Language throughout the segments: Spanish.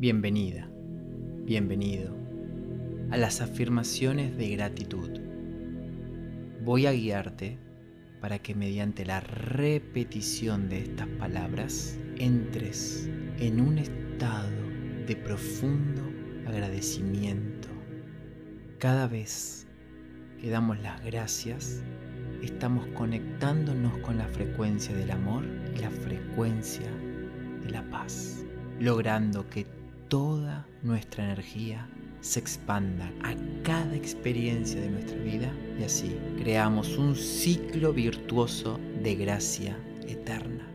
Bienvenida, bienvenido a las afirmaciones de gratitud. Voy a guiarte para que mediante la repetición de estas palabras entres en un estado de profundo agradecimiento. Cada vez que damos las gracias, estamos conectándonos con la frecuencia del amor y la frecuencia de la paz, logrando que toda nuestra energía se expanda a cada experiencia de nuestra vida y así creamos un ciclo virtuoso de gracia eterna.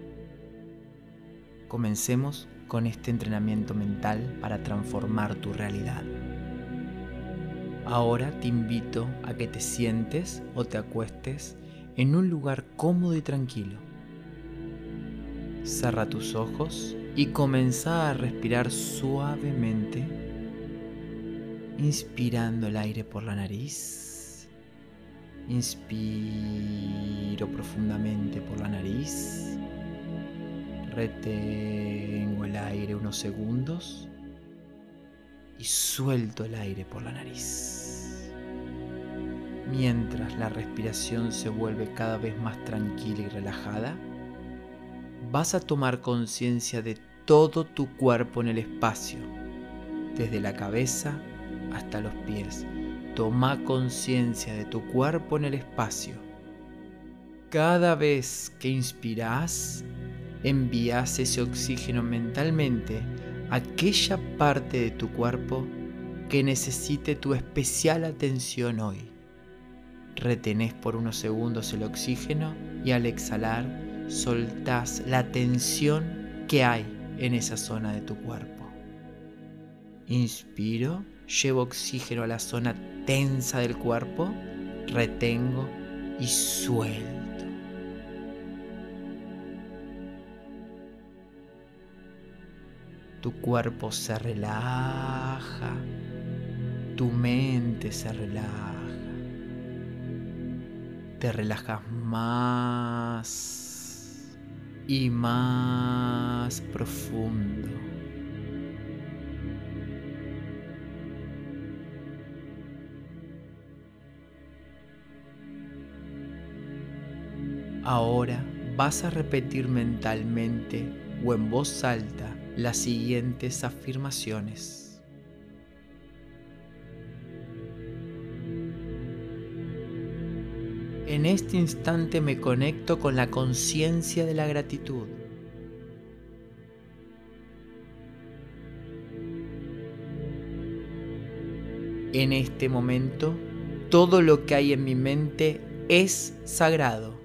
Comencemos con este entrenamiento mental para transformar tu realidad. Ahora te invito a que te sientes o te acuestes en un lugar cómodo y tranquilo. Cerra tus ojos y comienza a respirar suavemente inspirando el aire por la nariz. Inspiro profundamente por la nariz. Retengo el aire unos segundos y suelto el aire por la nariz. Mientras la respiración se vuelve cada vez más tranquila y relajada, vas a tomar conciencia de todo tu cuerpo en el espacio, desde la cabeza hasta los pies. Toma conciencia de tu cuerpo en el espacio. Cada vez que inspiras, envías ese oxígeno mentalmente a aquella parte de tu cuerpo que necesite tu especial atención hoy. Retenés por unos segundos el oxígeno y al exhalar soltás la tensión que hay en esa zona de tu cuerpo. Inspiro llevo oxígeno a la zona tensa del cuerpo, retengo y suelto. Tu cuerpo se relaja, tu mente se relaja, te relajas más y más profundo. Ahora vas a repetir mentalmente o en voz alta las siguientes afirmaciones. En este instante me conecto con la conciencia de la gratitud. En este momento, todo lo que hay en mi mente es sagrado.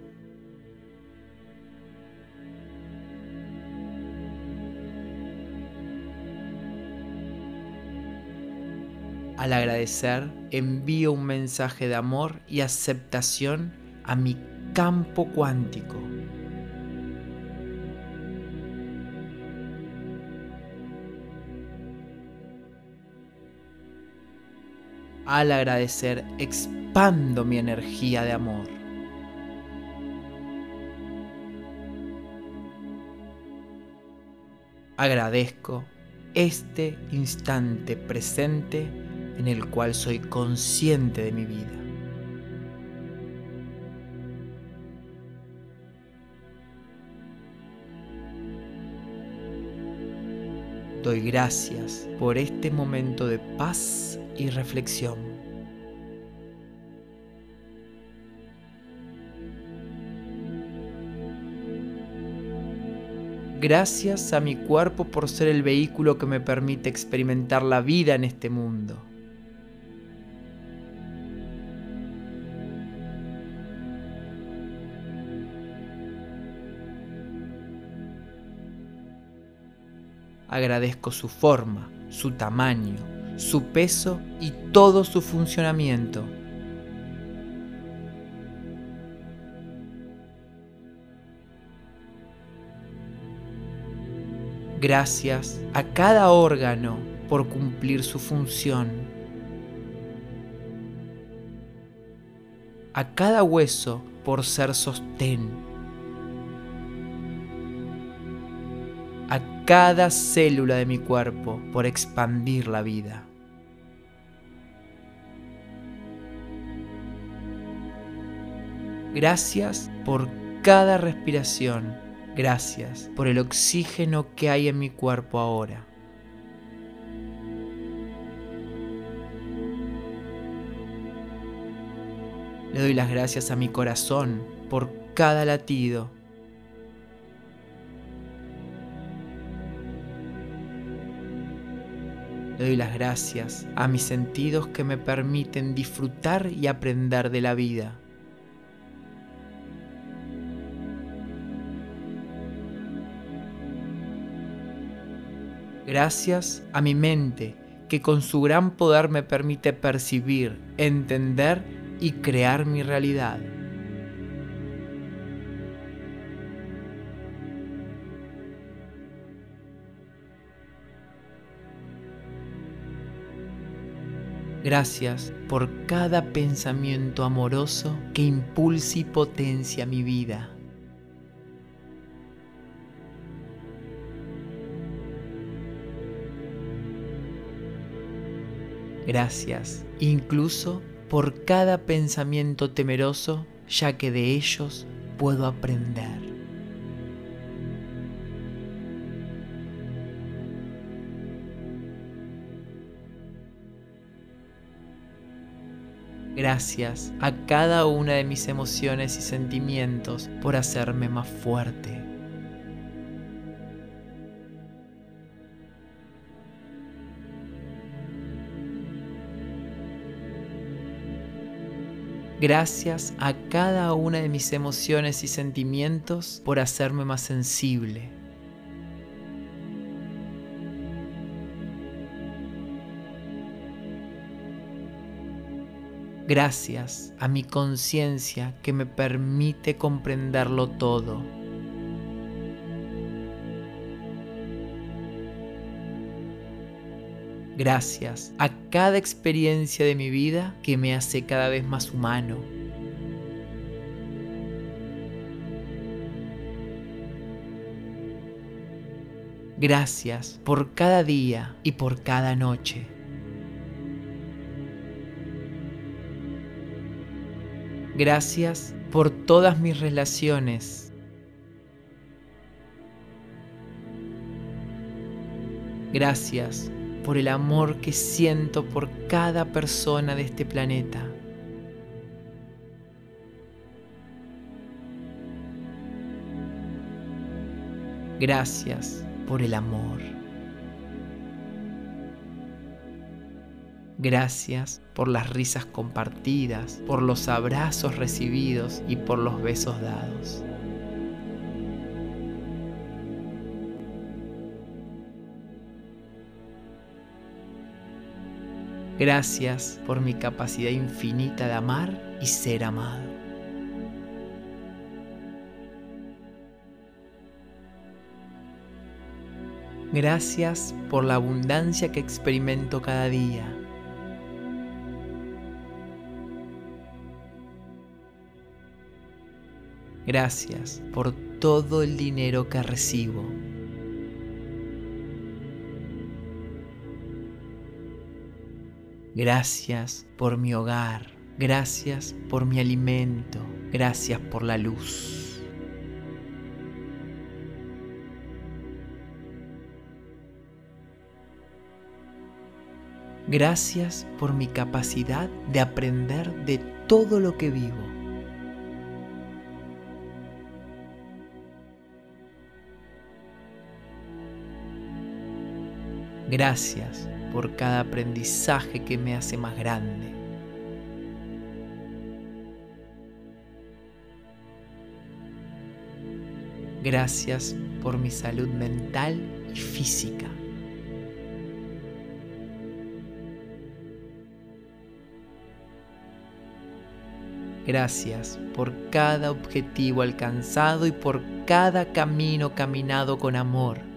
Al agradecer, envío un mensaje de amor y aceptación a mi campo cuántico. Al agradecer, expando mi energía de amor. Agradezco este instante presente en el cual soy consciente de mi vida. Doy gracias por este momento de paz y reflexión. Gracias a mi cuerpo por ser el vehículo que me permite experimentar la vida en este mundo. Agradezco su forma, su tamaño, su peso y todo su funcionamiento. Gracias a cada órgano por cumplir su función. A cada hueso por ser sostén. Cada célula de mi cuerpo por expandir la vida. Gracias por cada respiración. Gracias por el oxígeno que hay en mi cuerpo ahora. Le doy las gracias a mi corazón por cada latido. Le doy las gracias a mis sentidos que me permiten disfrutar y aprender de la vida. Gracias a mi mente que con su gran poder me permite percibir, entender y crear mi realidad. Gracias por cada pensamiento amoroso que impulsa y potencia mi vida. Gracias, incluso por cada pensamiento temeroso, ya que de ellos puedo aprender. Gracias a cada una de mis emociones y sentimientos por hacerme más fuerte. Gracias a cada una de mis emociones y sentimientos por hacerme más sensible. Gracias a mi conciencia que me permite comprenderlo todo. Gracias a cada experiencia de mi vida que me hace cada vez más humano. Gracias por cada día y por cada noche. Gracias por todas mis relaciones. Gracias por el amor que siento por cada persona de este planeta. Gracias por el amor. Gracias por las risas compartidas, por los abrazos recibidos y por los besos dados. Gracias por mi capacidad infinita de amar y ser amado. Gracias por la abundancia que experimento cada día. Gracias por todo el dinero que recibo. Gracias por mi hogar, gracias por mi alimento, gracias por la luz. Gracias por mi capacidad de aprender de todo lo que vivo. Gracias por cada aprendizaje que me hace más grande. Gracias por mi salud mental y física. Gracias por cada objetivo alcanzado y por cada camino caminado con amor.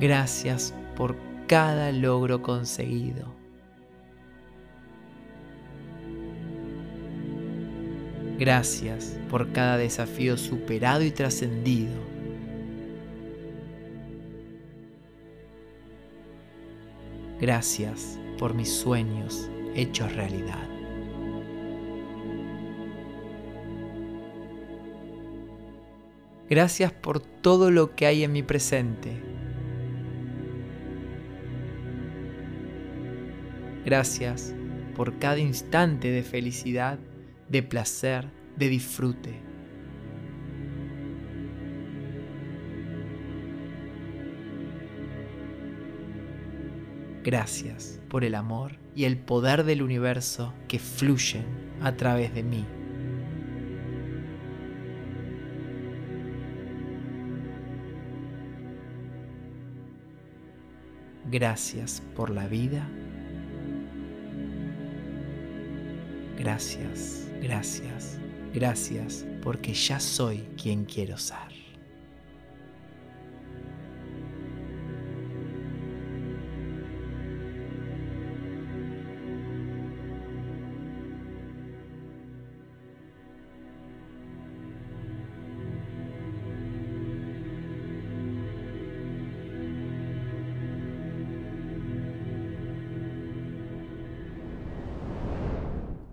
Gracias por cada logro conseguido. Gracias por cada desafío superado y trascendido. Gracias por mis sueños hechos realidad. Gracias por todo lo que hay en mi presente. Gracias por cada instante de felicidad, de placer, de disfrute. Gracias por el amor y el poder del universo que fluyen a través de mí. Gracias por la vida. Gracias, gracias, gracias porque ya soy quien quiero ser.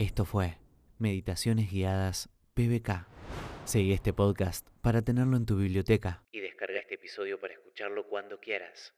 Esto fue Meditaciones Guiadas PBK. Seguí este podcast para tenerlo en tu biblioteca. Y descarga este episodio para escucharlo cuando quieras.